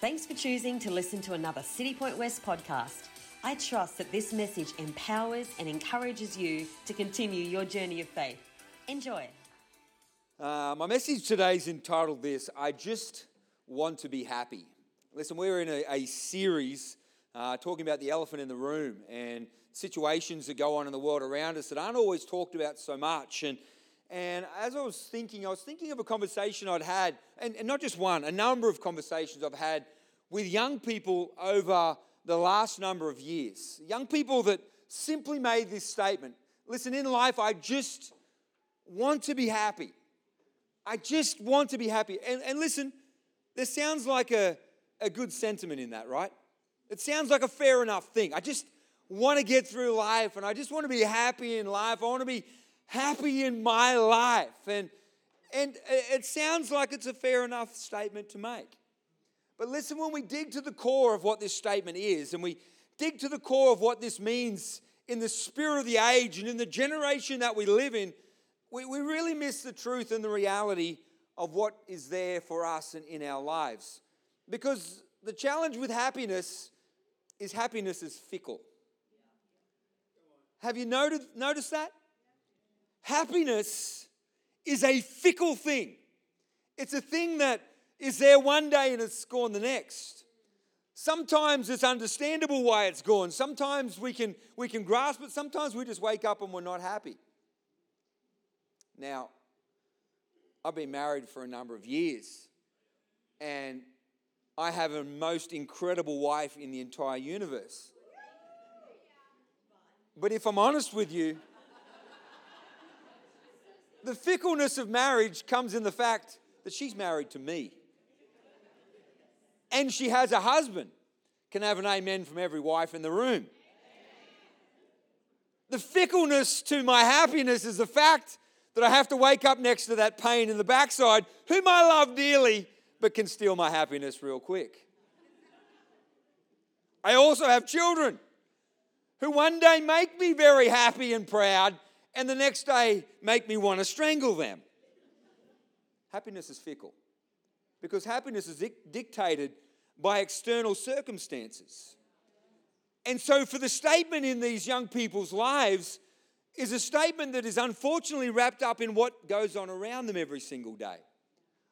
Thanks for choosing to listen to another Citipointe West podcast. I trust that this message empowers and encourages you to continue your journey of faith. Enjoy. Uh, my message today is entitled This I Just Want to Be Happy. Listen, we're in a, a series uh, talking about the elephant in the room and situations that go on in the world around us that aren't always talked about so much. And, and as I was thinking, I was thinking of a conversation I'd had, and, and not just one, a number of conversations I've had with young people over the last number of years. Young people that simply made this statement Listen, in life, I just want to be happy. I just want to be happy. And, and listen, there sounds like a, a good sentiment in that, right? It sounds like a fair enough thing. I just want to get through life and I just want to be happy in life. I want to be happy in my life. And, and it sounds like it's a fair enough statement to make. But listen, when we dig to the core of what this statement is, and we dig to the core of what this means in the spirit of the age and in the generation that we live in, we, we really miss the truth and the reality of what is there for us and in our lives. Because the challenge with happiness is happiness is fickle. Have you noted, noticed that? Happiness is a fickle thing. It's a thing that is there one day and it's gone the next. Sometimes it's understandable why it's gone. Sometimes we can, we can grasp it. Sometimes we just wake up and we're not happy. Now, I've been married for a number of years, and I have a most incredible wife in the entire universe. But if I'm honest with you, the fickleness of marriage comes in the fact that she's married to me and she has a husband. Can have an amen from every wife in the room? The fickleness to my happiness is the fact that I have to wake up next to that pain in the backside, whom I love dearly, but can steal my happiness real quick. I also have children who one day make me very happy and proud, and the next day make me want to strangle them. Happiness is fickle because happiness is dictated by external circumstances. And so, for the statement in these young people's lives, is a statement that is unfortunately wrapped up in what goes on around them every single day.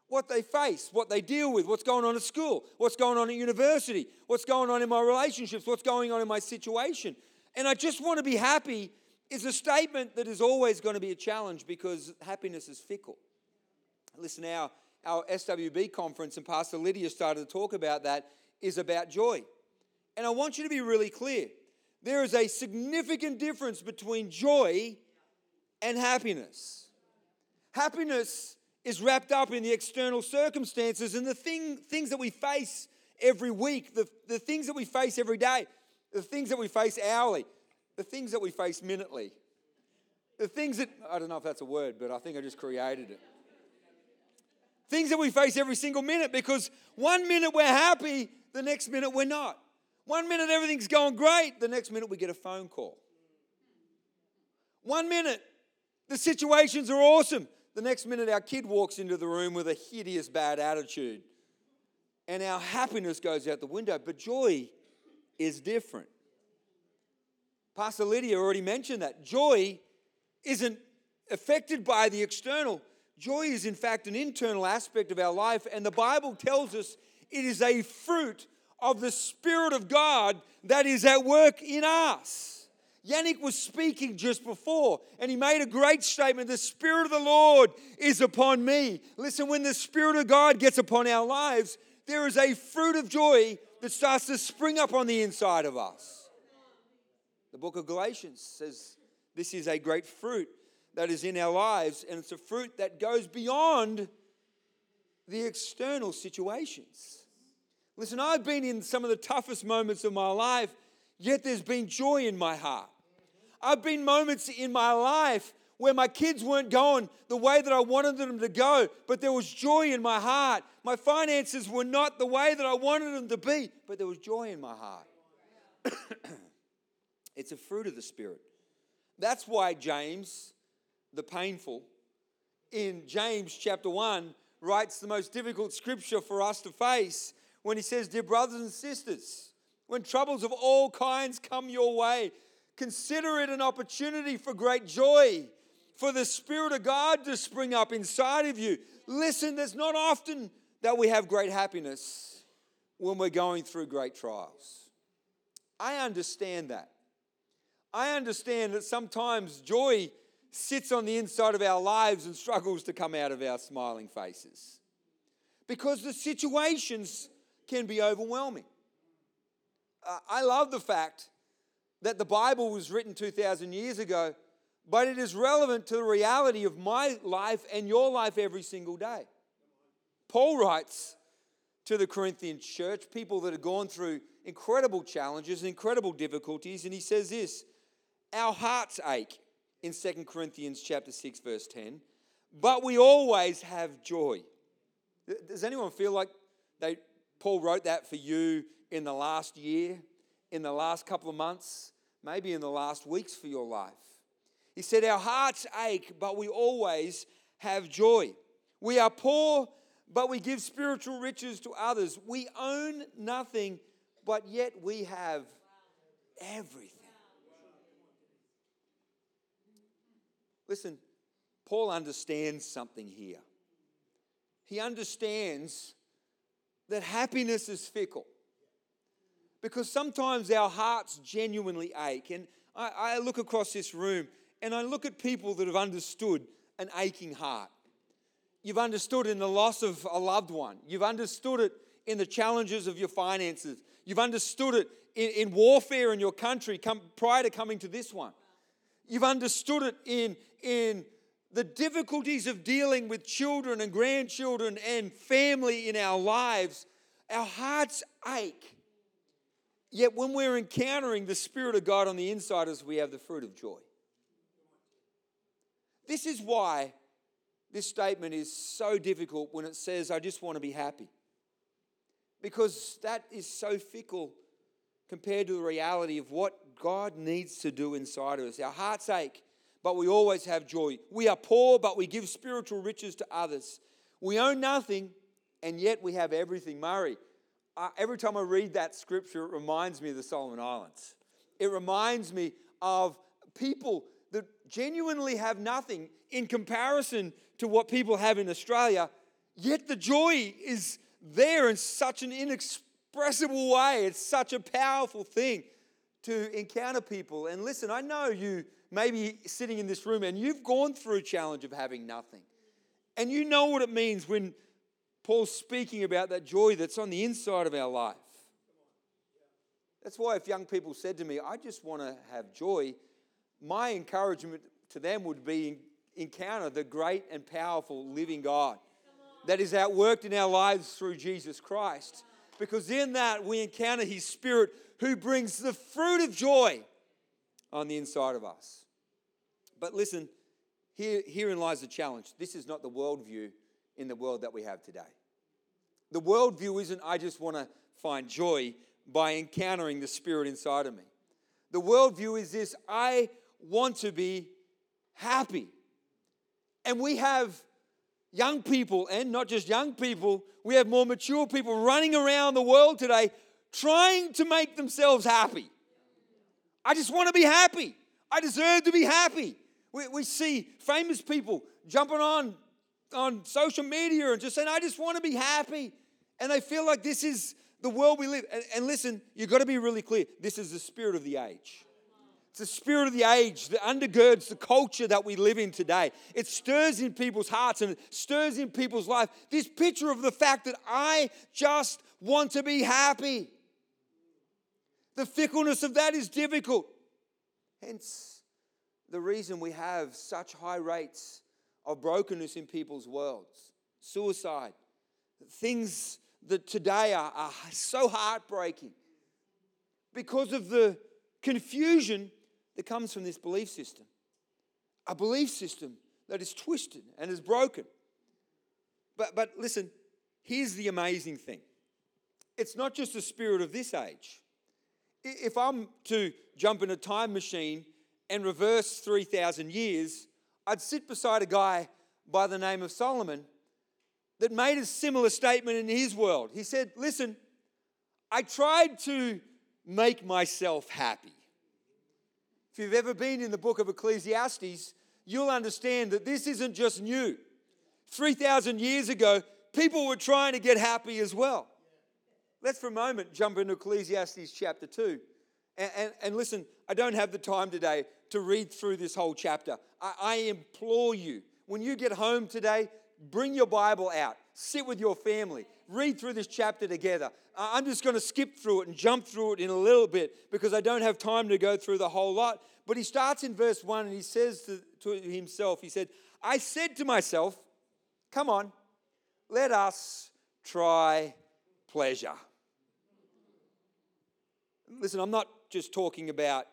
What they face, what they deal with, what's going on at school, what's going on at university, what's going on in my relationships, what's going on in my situation. And I just want to be happy is a statement that is always going to be a challenge because happiness is fickle. Listen, our our SWB conference, and Pastor Lydia started to talk about that, is about joy. And I want you to be really clear. There is a significant difference between joy and happiness. Happiness is wrapped up in the external circumstances and the thing, things that we face every week, the, the things that we face every day, the things that we face hourly, the things that we face minutely, the things that, I don't know if that's a word, but I think I just created it. Things that we face every single minute because one minute we're happy, the next minute we're not. One minute everything's going great, the next minute we get a phone call. One minute the situations are awesome, the next minute our kid walks into the room with a hideous bad attitude. And our happiness goes out the window, but joy is different. Pastor Lydia already mentioned that. Joy isn't affected by the external, Joy is, in fact, an internal aspect of our life, and the Bible tells us it is a fruit of the Spirit of God that is at work in us. Yannick was speaking just before, and he made a great statement The Spirit of the Lord is upon me. Listen, when the Spirit of God gets upon our lives, there is a fruit of joy that starts to spring up on the inside of us. The book of Galatians says this is a great fruit that is in our lives, and it's a fruit that goes beyond the external situations. Listen, I've been in some of the toughest moments of my life, yet there's been joy in my heart. I've been moments in my life where my kids weren't going the way that I wanted them to go, but there was joy in my heart. My finances were not the way that I wanted them to be, but there was joy in my heart. it's a fruit of the Spirit. That's why James the painful, in James chapter 1, writes the most difficult scripture for us to face when he says, Dear brothers and sisters, when troubles of all kinds come your way, consider it an opportunity for great joy, for the Spirit of God to spring up inside of you. Listen, there's not often that we have great happiness when we're going through great trials. I understand that. I understand that sometimes joy sits on the inside of our lives and struggles to come out of our smiling faces because the situations can be overwhelming. Uh, I love the fact that the Bible was written 2,000 years ago, but it is relevant to the reality of my life and your life every single day. Paul writes to the Corinthian church, people that have gone through incredible challenges, incredible difficulties, and he says this Our hearts ache in 2 Corinthians chapter 6, verse 10, but we always have joy. Does anyone feel like they, Paul wrote that for you in the last year, in the last couple of months, maybe in the last weeks for your life? He said, Our hearts ache, but we always have joy. We are poor, but we give spiritual riches to others. We own nothing, but yet we have everything. Listen, Paul understands something here. He understands that happiness is fickle. Because sometimes our hearts genuinely ache. And I, I, look across this room and I look at people that have understood an aching heart. You've understood in the loss of a loved one, you've understood it in the challenges of your finances, you've understood it in, in warfare in your country come, prior to coming to this one. You've understood it in, in the difficulties of dealing with children and grandchildren and family in our lives. Our hearts ache. Yet when we're encountering the Spirit of God on the inside as we have the fruit of joy. This is why this statement is so difficult when it says, I just want to be happy. Because that is so fickle compared to the reality of what God needs to do inside of us. Our hearts ache, but we always have joy. We are poor, but we give spiritual riches to others. We own nothing, and yet we have everything. Murray, uh, every time I read that scripture, it reminds me of the Solomon Islands. It reminds me of people that genuinely have nothing in comparison to what people have in Australia, yet the joy is there in such an inexpressible way. It's such a powerful thing to encounter people. And listen, I know you may be sitting in this room and you've gone through a challenge of having nothing. And you know what it means when Paul's speaking about that joy that's on the inside of our life. That's why if young people said to me, I just want to have joy, my encouragement to them would be encounter the great and powerful living God that is outworked in our lives through Jesus Christ. Because in that we encounter His Spirit who brings the fruit of joy on the inside of us. But listen, here, herein lies the challenge. This is not the worldview in the world that we have today. The worldview isn't, I just want to find joy by encountering the Spirit inside of me. The worldview is this I want to be happy. And we have young people, and not just young people, we have more mature people running around the world today trying to make themselves happy. I just want to be happy. I deserve to be happy. We, we see famous people jumping on, on social media and just saying, I just want to be happy. And they feel like this is the world we live. And, and listen, you've got to be really clear. This is the spirit of the age. It's the spirit of the age that undergirds the culture that we live in today. It stirs in people's hearts and it stirs in people's life this picture of the fact that I just want to be happy. The fickleness of that is difficult. Hence, the reason we have such high rates of brokenness in people's worlds suicide, things that today are, are so heartbreaking because of the confusion that comes from this belief system. A belief system that is twisted and is broken. But, but listen, here's the amazing thing it's not just the spirit of this age. If I'm to jump in a time machine and reverse 3,000 years, I'd sit beside a guy by the name of Solomon that made a similar statement in his world. He said, Listen, I tried to make myself happy. If you've ever been in the book of Ecclesiastes, you'll understand that this isn't just new. 3,000 years ago, people were trying to get happy as well. Let's for a moment jump into Ecclesiastes chapter 2. And, and, and listen, I don't have the time today to read through this whole chapter. I, I implore you, when you get home today, bring your Bible out, sit with your family, read through this chapter together. I'm just going to skip through it and jump through it in a little bit because I don't have time to go through the whole lot. But he starts in verse 1 and he says to, to himself, He said, I said to myself, Come on, let us try pleasure. Listen, I'm not just talking about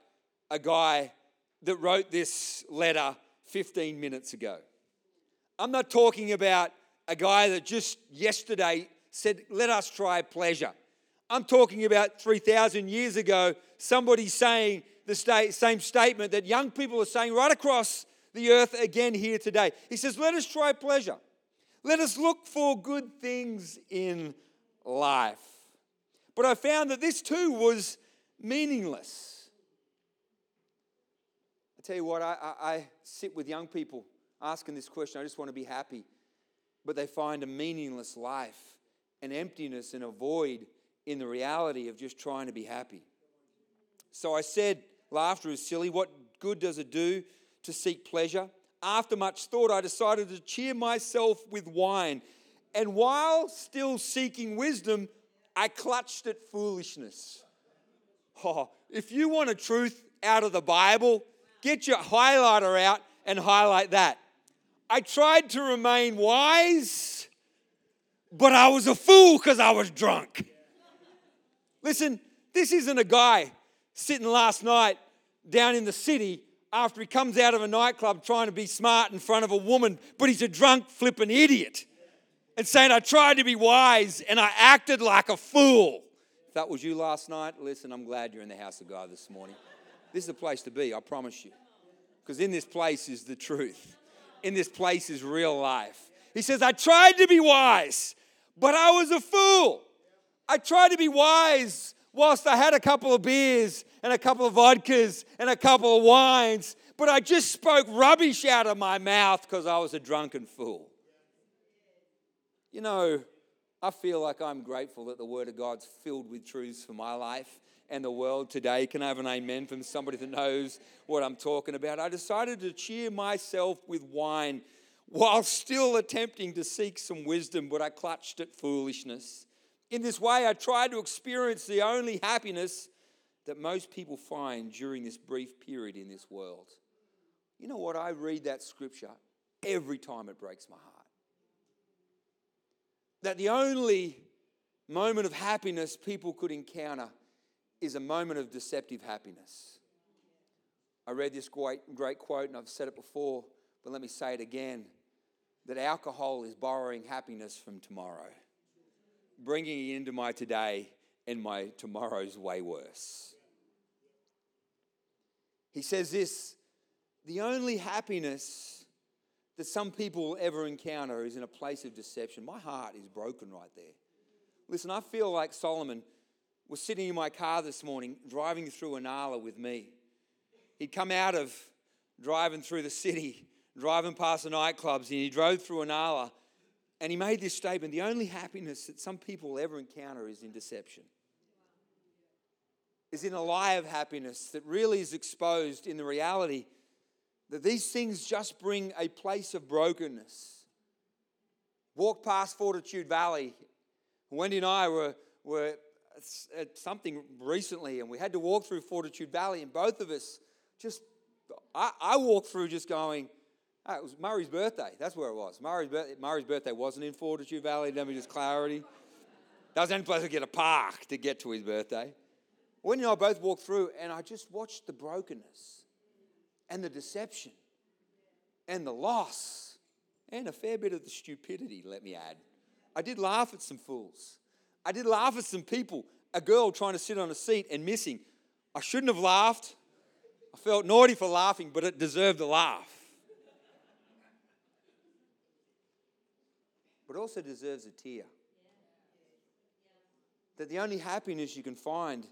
a guy that wrote this letter 15 minutes ago. I'm not talking about a guy that just yesterday said, Let us try pleasure. I'm talking about 3,000 years ago, somebody saying the same statement that young people are saying right across the earth again here today. He says, Let us try pleasure. Let us look for good things in life. But I found that this too was meaningless. I tell you what, I, I, I sit with young people asking this question. I just want to be happy. But they find a meaningless life, an emptiness, and a void in the reality of just trying to be happy. So I said, laughter is silly. What good does it do to seek pleasure? After much thought, I decided to cheer myself with wine. And while still seeking wisdom, I clutched at foolishness. Oh, if you want a truth out of the Bible, get your highlighter out and highlight that. I tried to remain wise, but I was a fool because I was drunk. Listen, this isn't a guy sitting last night down in the city after he comes out of a nightclub trying to be smart in front of a woman, but he's a drunk, flipping idiot. And saying, I tried to be wise and I acted like a fool. If that was you last night, listen, I'm glad you're in the house of God this morning. This is the place to be, I promise you. Because in this place is the truth, in this place is real life. He says, I tried to be wise, but I was a fool. I tried to be wise whilst I had a couple of beers and a couple of vodkas and a couple of wines, but I just spoke rubbish out of my mouth because I was a drunken fool. You know, I feel like I'm grateful that the Word of God's filled with truths for my life and the world today. Can I have an amen from somebody that knows what I'm talking about? I decided to cheer myself with wine while still attempting to seek some wisdom, but I clutched at foolishness. In this way, I tried to experience the only happiness that most people find during this brief period in this world. You know what? I read that scripture every time it breaks my heart that the only moment of happiness people could encounter is a moment of deceptive happiness. I read this great, great quote, and I've said it before, but let me say it again that alcohol is borrowing happiness from tomorrow, bringing it into my today, and my tomorrow's way worse. He says this the only happiness that some people will ever encounter is in a place of deception. My heart is broken right there. Listen, I feel like Solomon was sitting in my car this morning driving through Inala with me. He'd come out of driving through the city, driving past the nightclubs, and he drove through Inala and he made this statement the only happiness that some people will ever encounter is in deception. Is in a lie of happiness that really is exposed in the reality that these things just bring a place of brokenness. Walked past Fortitude Valley. Wendy and I were, were at something recently, and we had to walk through Fortitude Valley, and both of us just, I, I walked through just going, oh, it was Murray's birthday. That's where it was. Murray's, Murray's birthday wasn't in Fortitude Valley. Let me just clarity. That was the only place to get a park to get to his birthday. Wendy and I both walked through, and I just watched the brokenness and the deception and the loss and a fair bit of the stupidity, let me add. I did laugh at some fools. I did laugh at some people, a girl trying to sit on a seat and missing. I shouldn't have laughed. I felt naughty for laughing, but it deserved a laugh. But also deserves a tear. that the only happiness you can find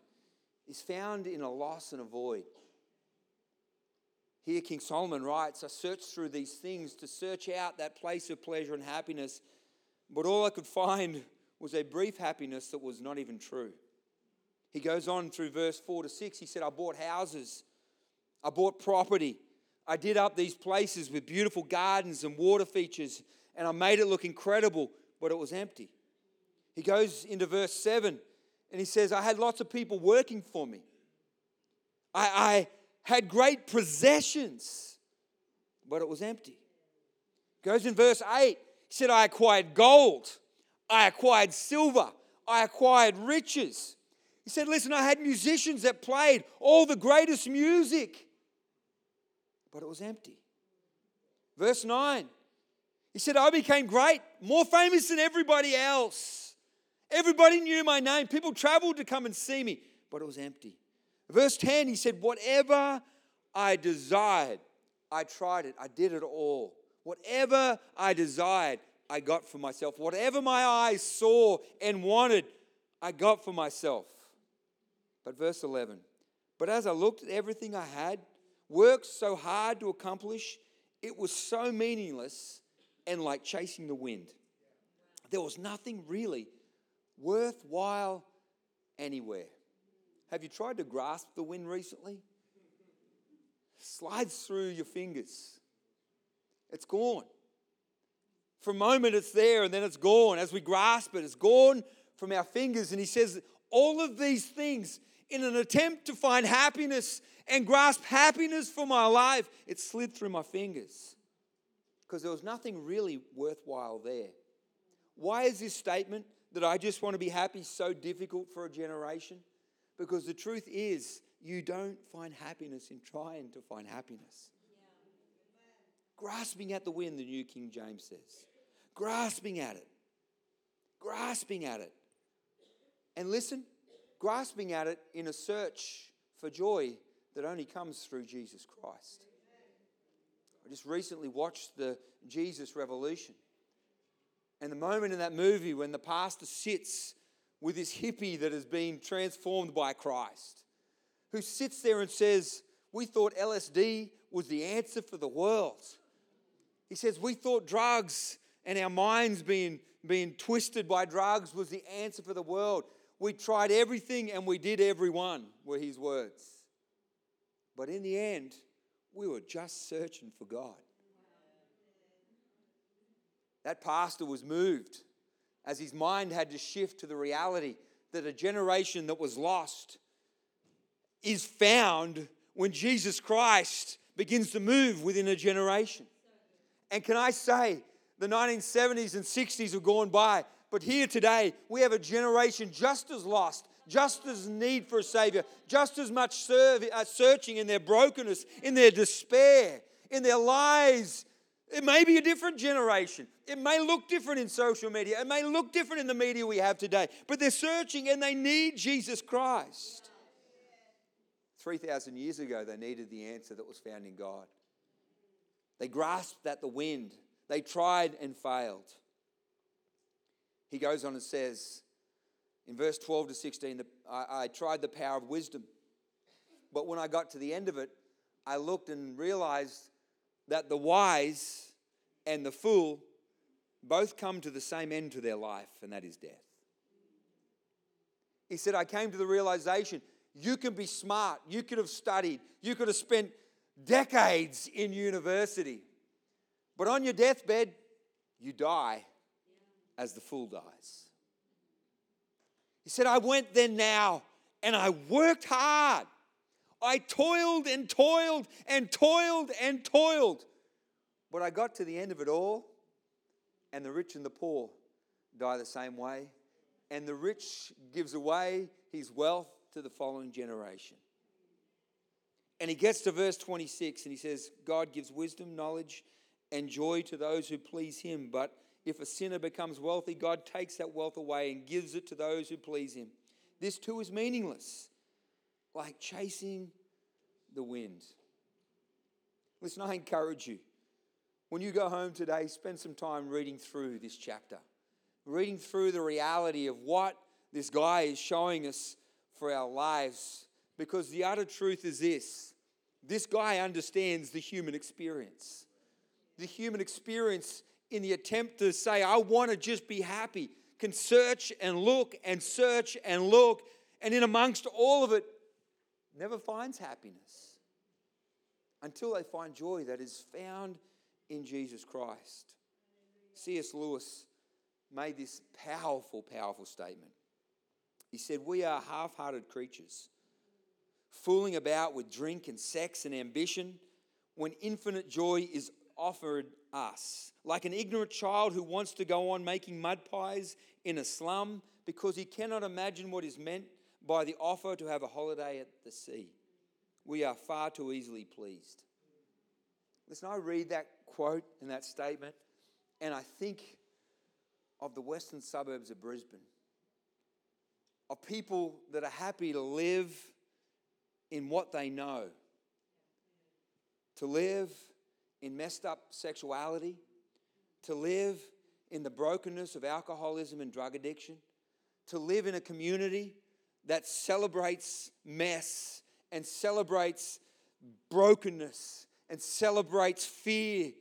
is found in a loss and a void. Here, King Solomon writes, I searched through these things to search out that place of pleasure and happiness, but all I could find was a brief happiness that was not even true. He goes on through verse 4 to 6. He said, I bought houses, I bought property, I did up these places with beautiful gardens and water features, and I made it look incredible, but it was empty. He goes into verse 7 and he says, I had lots of people working for me. I, I had great possessions, but it was empty. Goes in verse 8, he said, I acquired gold, I acquired silver, I acquired riches. He said, Listen, I had musicians that played all the greatest music, but it was empty. Verse 9, he said, I became great, more famous than everybody else. Everybody knew my name. People traveled to come and see me, but it was empty. Verse 10, he said, Whatever I desired, I tried it. I did it all. Whatever I desired, I got for myself. Whatever my eyes saw and wanted, I got for myself. But verse 11, but as I looked at everything I had, worked so hard to accomplish, it was so meaningless and like chasing the wind. There was nothing really worthwhile anywhere. Have you tried to grasp the wind recently? Slides through your fingers. It's gone. For a moment, it's there and then it's gone. As we grasp it, it's gone from our fingers. And he says, all of these things, in an attempt to find happiness and grasp happiness for my life, it slid through my fingers because there was nothing really worthwhile there. Why is this statement that I just want to be happy so difficult for a generation? Because the truth is, you don't find happiness in trying to find happiness. Grasping at the wind, the New King James says. Grasping at it. Grasping at it. And listen, grasping at it in a search for joy that only comes through Jesus Christ. Just recently watched the Jesus Revolution. And the moment in that movie when the pastor sits with this hippie that has been transformed by Christ, who sits there and says, We thought LSD was the answer for the world. He says, We thought drugs and our minds being, being twisted by drugs was the answer for the world. We tried everything and we did everyone, were his words. But in the end, we were just searching for God. That pastor was moved as his mind had to shift to the reality that a generation that was lost is found when Jesus Christ begins to move within a generation. And can I say, the 1970s and 60s have gone by, but here today, we have a generation just as lost, just as need for a Savior, just as much uh, searching in their brokenness, in their despair, in their lies. it may be a different generation. It may look different in social media. It may look different in the media we have today. But they're searching and they need Jesus Christ. 3,000 years ago, they needed the answer that was found in God. They grasped at the wind. They tried and failed. He goes on and says in verse 12 to 16, I, I tried the power of wisdom. But when I got to the end of it, I looked and realized that the wise and the fool both come to the same end to their life, and that is death. He said, I came to the realization you can be smart, you could have studied, you could have spent decades in university, but on your deathbed, you die as the fool dies. He said, I went then now and I worked hard I toiled and toiled and toiled and toiled. But I got to the end of it all, and the rich and the poor die the same way. And the rich gives away his wealth to the following generation. And he gets to verse 26 and he says, God gives wisdom, knowledge, and joy to those who please him. But if a sinner becomes wealthy, God takes that wealth away and gives it to those who please him. This too is meaningless like chasing the wind. Listen, I encourage you. When you go home today, spend some time reading through this chapter, reading through the reality of what this guy is showing us for our lives because the utter truth is this this guy understands the human experience. The human experience in the attempt to say, I want to just be happy, can search and look and search and look, and in amongst all of it, never finds happiness until they find joy that is found in Jesus Christ. C.S. Lewis made this powerful, powerful statement. He said, We are half hearted creatures, fooling about with drink and sex and ambition when infinite joy is offered us. Like an ignorant child who wants to go on making mud pies in a slum because he cannot imagine what is meant by the offer to have a holiday at the sea. We are far too easily pleased. Listen, I read that quote and that statement, and I think of the western suburbs of Brisbane, of people that are happy to live in what they know, to live in messed up sexuality, to live in the brokenness of alcoholism and drug addiction, to live in a community that celebrates mess and celebrates brokenness and celebrates fear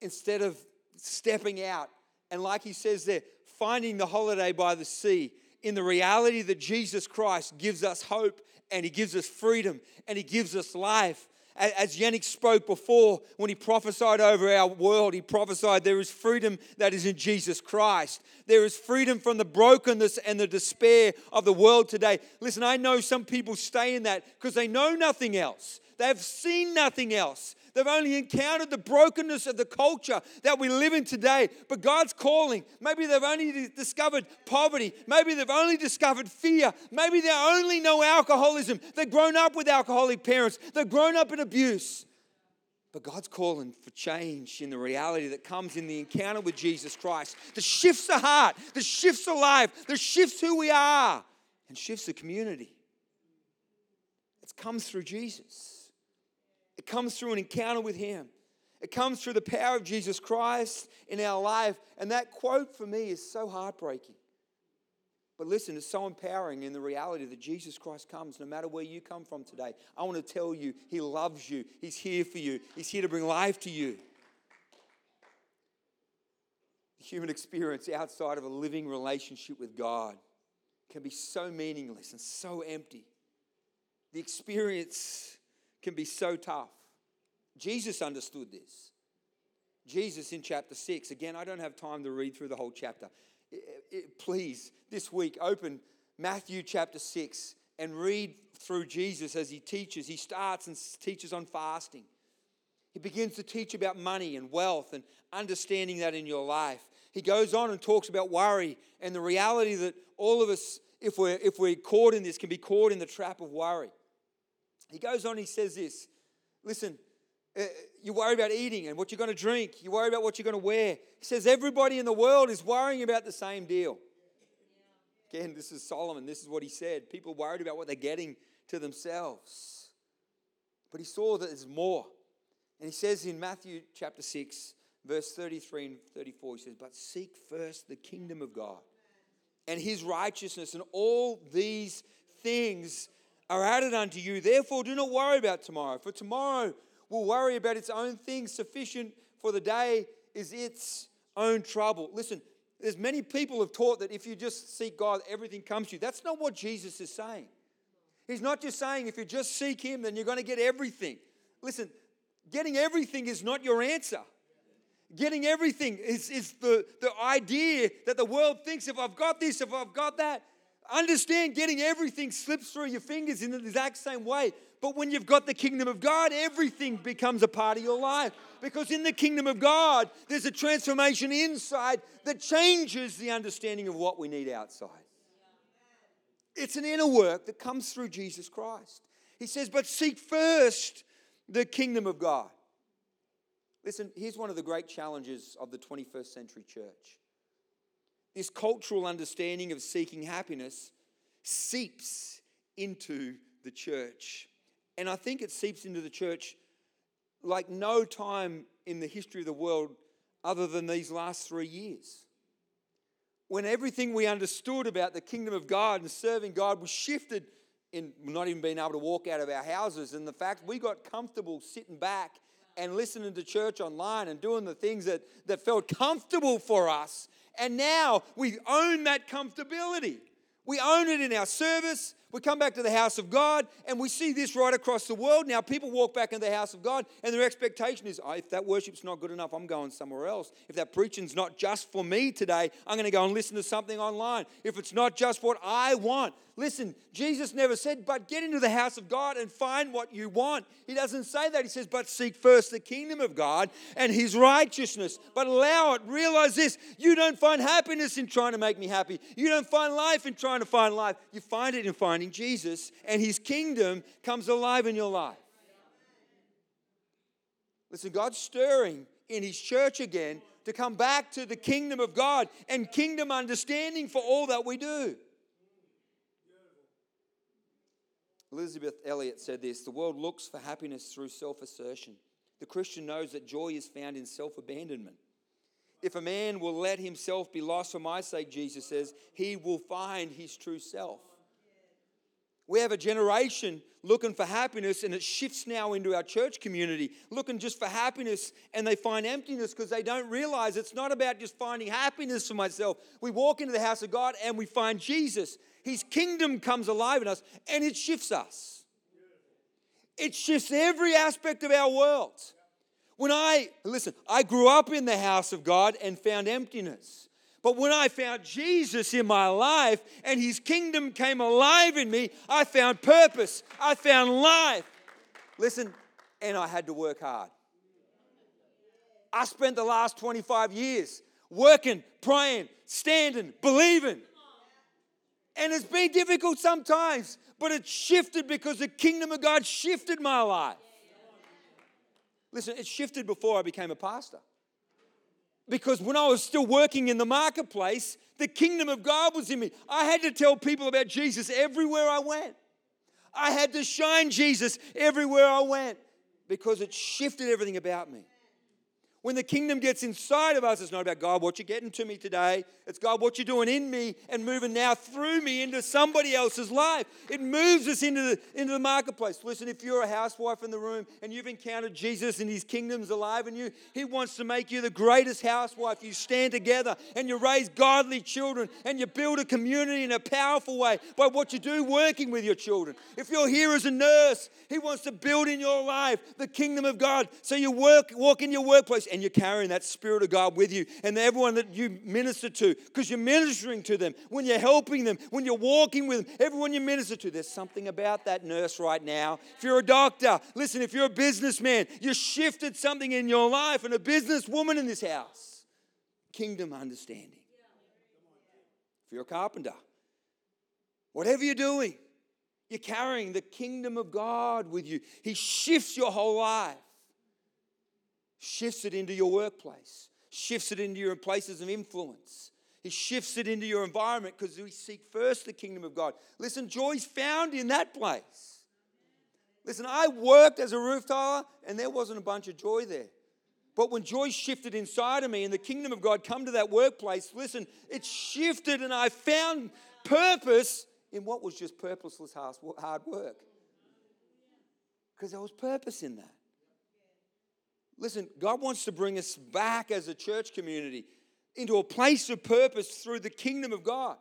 instead of stepping out. And like he says there, finding the holiday by the sea in the reality that Jesus Christ gives us hope and he gives us freedom and he gives us life as Yannick spoke before, when he prophesied over our world, he prophesied there is freedom that is in Jesus Christ. There is freedom from the brokenness and the despair of the world today. Listen, I know some people stay in that because they know nothing else. They've seen nothing else. They've only encountered the brokenness of the culture that we live in today. But God's calling. Maybe they've only discovered poverty. Maybe they've only discovered fear. Maybe they only know alcoholism. They've grown up with alcoholic parents. They've grown up in abuse. But God's calling for change in the reality that comes in the encounter with Jesus Christ that shifts the heart, that shifts the life, that shifts who we are, and shifts the community. It comes through Jesus. It comes through an encounter with Him. It comes through the power of Jesus Christ in our life. And that quote for me is so heartbreaking. But listen, it's so empowering in the reality that Jesus Christ comes no matter where you come from today. I want to tell you, He loves you. He's here for you. He's here to bring life to you. The human experience outside of a living relationship with God can be so meaningless and so empty. The experience can be so tough. Jesus understood this. Jesus in chapter 6, again, I don't have time to read through the whole chapter. Please, this week, open Matthew chapter 6 and read through Jesus as he teaches. He starts and teaches on fasting. He begins to teach about money and wealth and understanding that in your life. He goes on and talks about worry and the reality that all of us, if we're, if we're caught in this, can be caught in the trap of worry. He goes on, he says this Listen, uh, you worry about eating and what you're going to drink, you worry about what you're going to wear. He says, Everybody in the world is worrying about the same deal. Again, this is Solomon. This is what he said. People worried about what they're getting to themselves. But he saw that there's more. And he says in Matthew chapter 6, verse 33 and 34, he says, But seek first the kingdom of God and his righteousness, and all these things are added unto you. Therefore, do not worry about tomorrow, for tomorrow will worry about its own things. Sufficient for the day is its own trouble. Listen, there's many people have taught that if you just seek God, everything comes to you. That's not what Jesus is saying. He's not just saying if you just seek Him, then you're going to get everything. Listen, getting everything is not your answer. Getting everything is, is the, the idea that the world thinks if I've got this, if I've got that, Understand getting everything slips through your fingers in the exact same way. But when you've got the kingdom of God, everything becomes a part of your life. Because in the kingdom of God, there's a transformation inside that changes the understanding of what we need outside. It's an inner work that comes through Jesus Christ. He says, But seek first the kingdom of God. Listen, here's one of the great challenges of the 21st century church this cultural understanding of seeking happiness seeps into the church. And I think it seeps into the church like no time in the history of the world other than these last three years. when everything we understood about the kingdom of God and serving God was shifted in not even being able to walk out of our houses, and the fact we got comfortable sitting back and listening to church online and doing the things that, that felt comfortable for us. And now we own that comfortability. We own it in our service. We come back to the house of God and we see this right across the world. Now, people walk back into the house of God and their expectation is oh, if that worship's not good enough, I'm going somewhere else. If that preaching's not just for me today, I'm going to go and listen to something online. If it's not just what I want, Listen, Jesus never said, but get into the house of God and find what you want. He doesn't say that. He says, but seek first the kingdom of God and his righteousness. But allow it. Realize this you don't find happiness in trying to make me happy. You don't find life in trying to find life. You find it in finding Jesus, and his kingdom comes alive in your life. Listen, God's stirring in his church again to come back to the kingdom of God and kingdom understanding for all that we do. Elisabeth Elliot said this The world looks for happiness through self assertion. The Christian knows that joy is found in self abandonment. If a man will let himself be lost for my sake, Jesus says, he will find his true self. We have a generation looking for happiness, and it shifts now into our church community, looking just for happiness, and they find emptiness because they don't realize it's not about just finding happiness for myself. We walk into the house of God and we find Jesus. His kingdom comes alive in us, and it shifts us. It shifts every aspect of our world. When I, listen, I grew up in the house of God and found emptiness. But when I found Jesus in my life and his kingdom came alive in me, I found purpose. I found life. Listen, and I had to work hard. I spent the last 25 years working, praying, standing, believing. And it's been difficult sometimes, but it shifted because the kingdom of God shifted my life. Listen, it shifted before I became a pastor because when I was still working in the marketplace, the kingdom of God was in me. I had to tell people about Jesus everywhere I went. I had to shine Jesus everywhere I went because it shifted everything about me. When the kingdom gets inside of us, it's not about God, what you're getting to me today. It's God, what you're doing in me and moving now through me into somebody else's life. It moves us into the, into the marketplace. Listen, if you're a housewife in the room and you've encountered Jesus and his kingdom's alive in you, he wants to make you the greatest housewife. You stand together and you raise godly children and you build a community in a powerful way by what you do working with your children. If you're here as a nurse, he wants to build in your life the kingdom of God. So you work, walk in your workplace and you're carrying that Spirit of God with you. And everyone that you minister to, because you're ministering to them, when you're helping them, when you're walking with them, everyone you minister to, there's something about that nurse right now. If you're a doctor, listen, if you're a businessman, you shifted something in your life, and a businesswoman in this house, kingdom understanding. If you're a carpenter, whatever you're doing, you're carrying the kingdom of God with you. He shifts your whole life shifts it into your workplace, shifts it into your places of influence. He shifts it into your environment because we seek first the kingdom of God. Listen, joy's found in that place. Listen, I worked as a roof tiler and there wasn't a bunch of joy there. But when joy shifted inside of me and the kingdom of God come to that workplace, listen, it shifted and I found purpose in what was just purposeless hard work. Because there was purpose in that. Listen, God wants to bring us back as a church community into a place of purpose through the kingdom of God.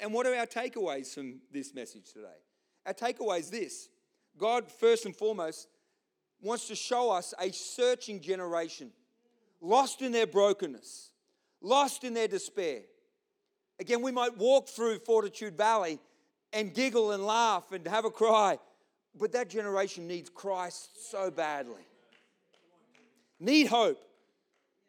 And what are our takeaways from this message today? Our takeaway is this God, first and foremost, wants to show us a searching generation, lost in their brokenness, lost in their despair. Again, we might walk through Fortitude Valley and giggle and laugh and have a cry, but that generation needs Christ so badly. Need hope.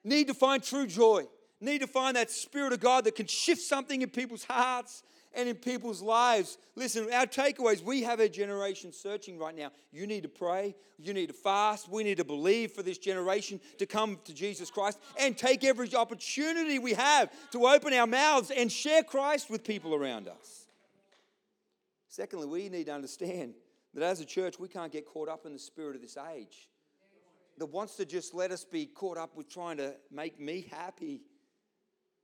Need to find true joy. Need to find that Spirit of God that can shift something in people's hearts and in people's lives. Listen, our takeaways we have a generation searching right now. You need to pray. You need to fast. We need to believe for this generation to come to Jesus Christ and take every opportunity we have to open our mouths and share Christ with people around us. Secondly, we need to understand that as a church, we can't get caught up in the spirit of this age that wants to just let us be caught up with trying to make me happy.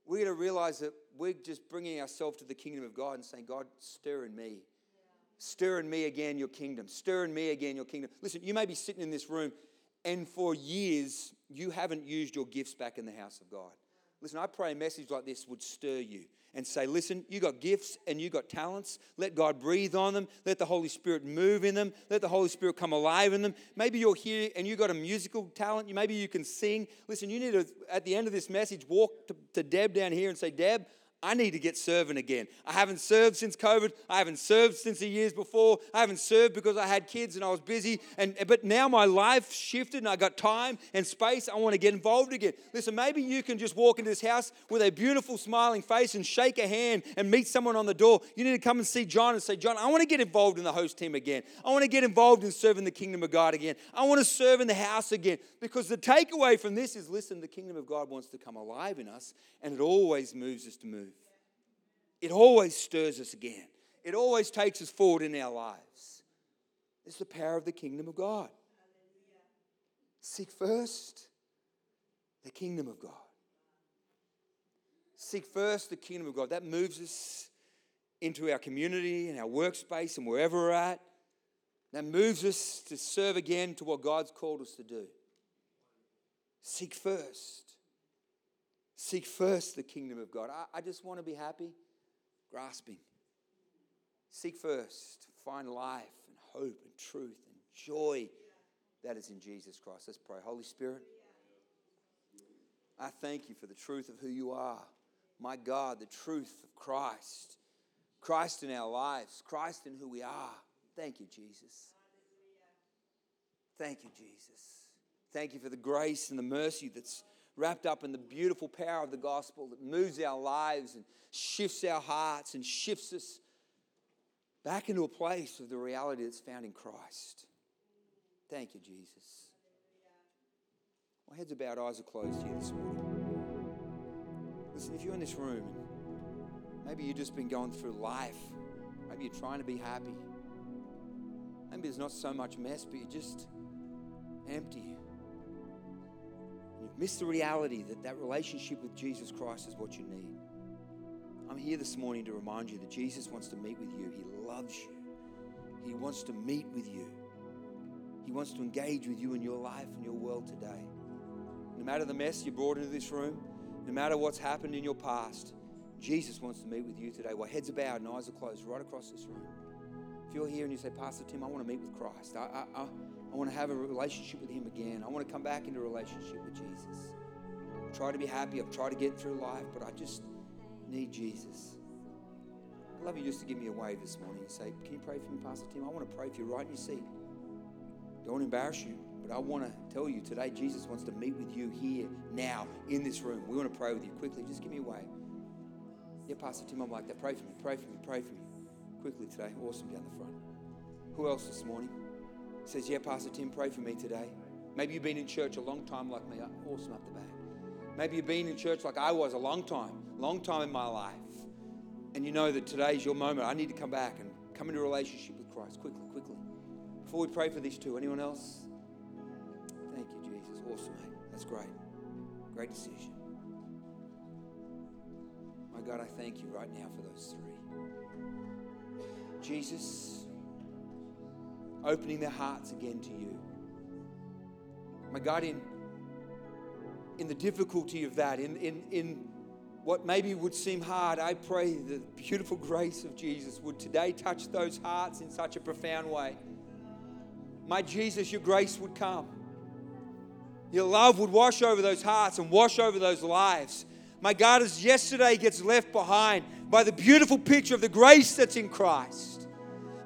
we're going to realize that we're just bringing ourselves to the kingdom of God and saying, God, stir in me. Stir in me again your kingdom. Stir in me again your kingdom. Listen, you may be sitting in this room and for years you haven't used your gifts back in the house of God. Listen, I pray a message like this would stir you and say, listen, you got gifts and you got talents. Let God breathe on them. Let the Holy Spirit move in them. Let the Holy Spirit come alive in them. Maybe you're here and you got a musical talent. Maybe you can sing. Listen, you need to, at the end of this message, walk to, to Deb down here and say, Deb, I need to get serving again. I haven't served since COVID. I haven't served since the years before. I haven't served because I had kids and I was busy. And but now my life shifted and I got time and space. I want to get involved again. Listen, maybe you can just walk into this house with a beautiful smiling face and shake a hand and meet someone on the door. You need to come and see John and say, John, I want to get involved in the host team again. I want to get involved in serving the kingdom of God again. I want to serve in the house again. Because the takeaway from this is listen, the kingdom of God wants to come alive in us and it always moves us to move. It always stirs us again. It always takes us forward in our lives. It's the power of the kingdom of God. Seek first the kingdom of God. Seek first the kingdom of God. That moves us into our community and our workspace and wherever we're at. That moves us to serve again to what God's called us to do. Seek first. Seek first the kingdom of God. I, I just want to be happy grasping. Seek first, find life and hope and truth and joy that is in Jesus Christ. Let's pray. Holy Spirit, I thank you for the truth of who you are. My God, the truth of Christ. Christ in our lives, Christ in who we are. Thank you, Jesus. Thank you, Jesus. Thank you for the grace and the mercy that's wrapped up in the beautiful power of the gospel that moves our lives and shifts our hearts and shifts us back into a place of the reality that's found in Christ. Thank you, Jesus. My heads about, eyes are closed here this morning. Listen, if you're in this room and maybe you've just been going through life, maybe you're trying to be happy, maybe there's not so much mess, but you're just empty miss the reality that that relationship with Jesus Christ is what you need. I'm here this morning to remind you that Jesus wants to meet with you. He loves you. He wants to meet with you. He wants to engage with you in your life and your world today. No matter the mess you brought into this room, no matter what's happened in your past, Jesus wants to meet with you today. While heads are bowed and eyes are closed, right across this room. If you're here and you say, Pastor Tim, I want to meet with Christ. I, I, I I want to have a relationship with Him again. I want to come back into a relationship with Jesus. I've tried to be happy. I've tried to get through life, but I just need Jesus. I'd love you just to give me a wave this morning and say, Can you pray for me, Pastor Tim? I want to pray for you right in your seat. Don't embarrass you, but I want to tell you today, Jesus wants to meet with you here, now, in this room. We want to pray with you quickly. Just give me a wave. Yeah, Pastor Tim, I'm like that. Pray for me, pray for me, pray for me. Quickly today. Awesome down the front. Who else this morning? Says, Yeah, Pastor Tim, pray for me today. Maybe you've been in church a long time like me. Awesome up the back. Maybe you've been in church like I was a long time, long time in my life. And you know that today's your moment. I need to come back and come into a relationship with Christ quickly, quickly. Before we pray for these two, anyone else? Thank you, Jesus. Awesome, mate. That's great. Great decision. My God, I thank you right now for those three. Jesus opening their hearts again to you. My God, in, in the difficulty of that, in, in, in what maybe would seem hard, I pray the beautiful grace of Jesus would today touch those hearts in such a profound way. My Jesus, your grace would come. Your love would wash over those hearts and wash over those lives. My God, as yesterday gets left behind by the beautiful picture of the grace that's in Christ.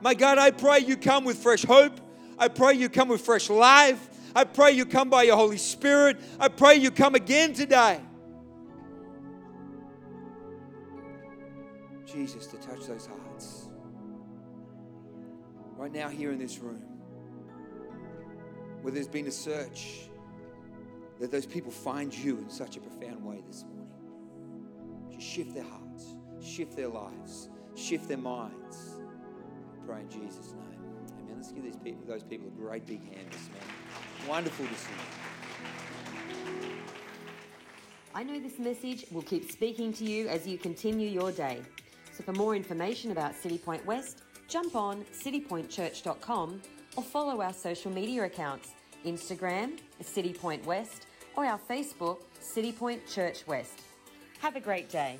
My God, I pray you come with fresh hope. I pray you come with fresh life. I pray you come by your Holy Spirit. I pray you come again today. Jesus, to touch those hearts. Right now, here in this room, where there's been a search, that those people find you in such a profound way this morning. Just shift their hearts, shift their lives, shift their minds pray in Jesus' name. Amen. Let's give these people, those people a great big hand this morning. Wonderful to see. I know this message will keep speaking to you as you continue your day. So for more information about Citipointe West, jump on citipointechurch.com or follow our social media accounts Instagram, Citipointe West, or our Facebook, Citipointe Church West. Have a great day.